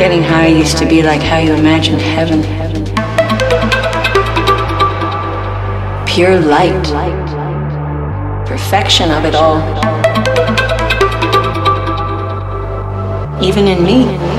Getting high used to be like how you imagined heaven. Pure light. Perfection of it all. Even in me.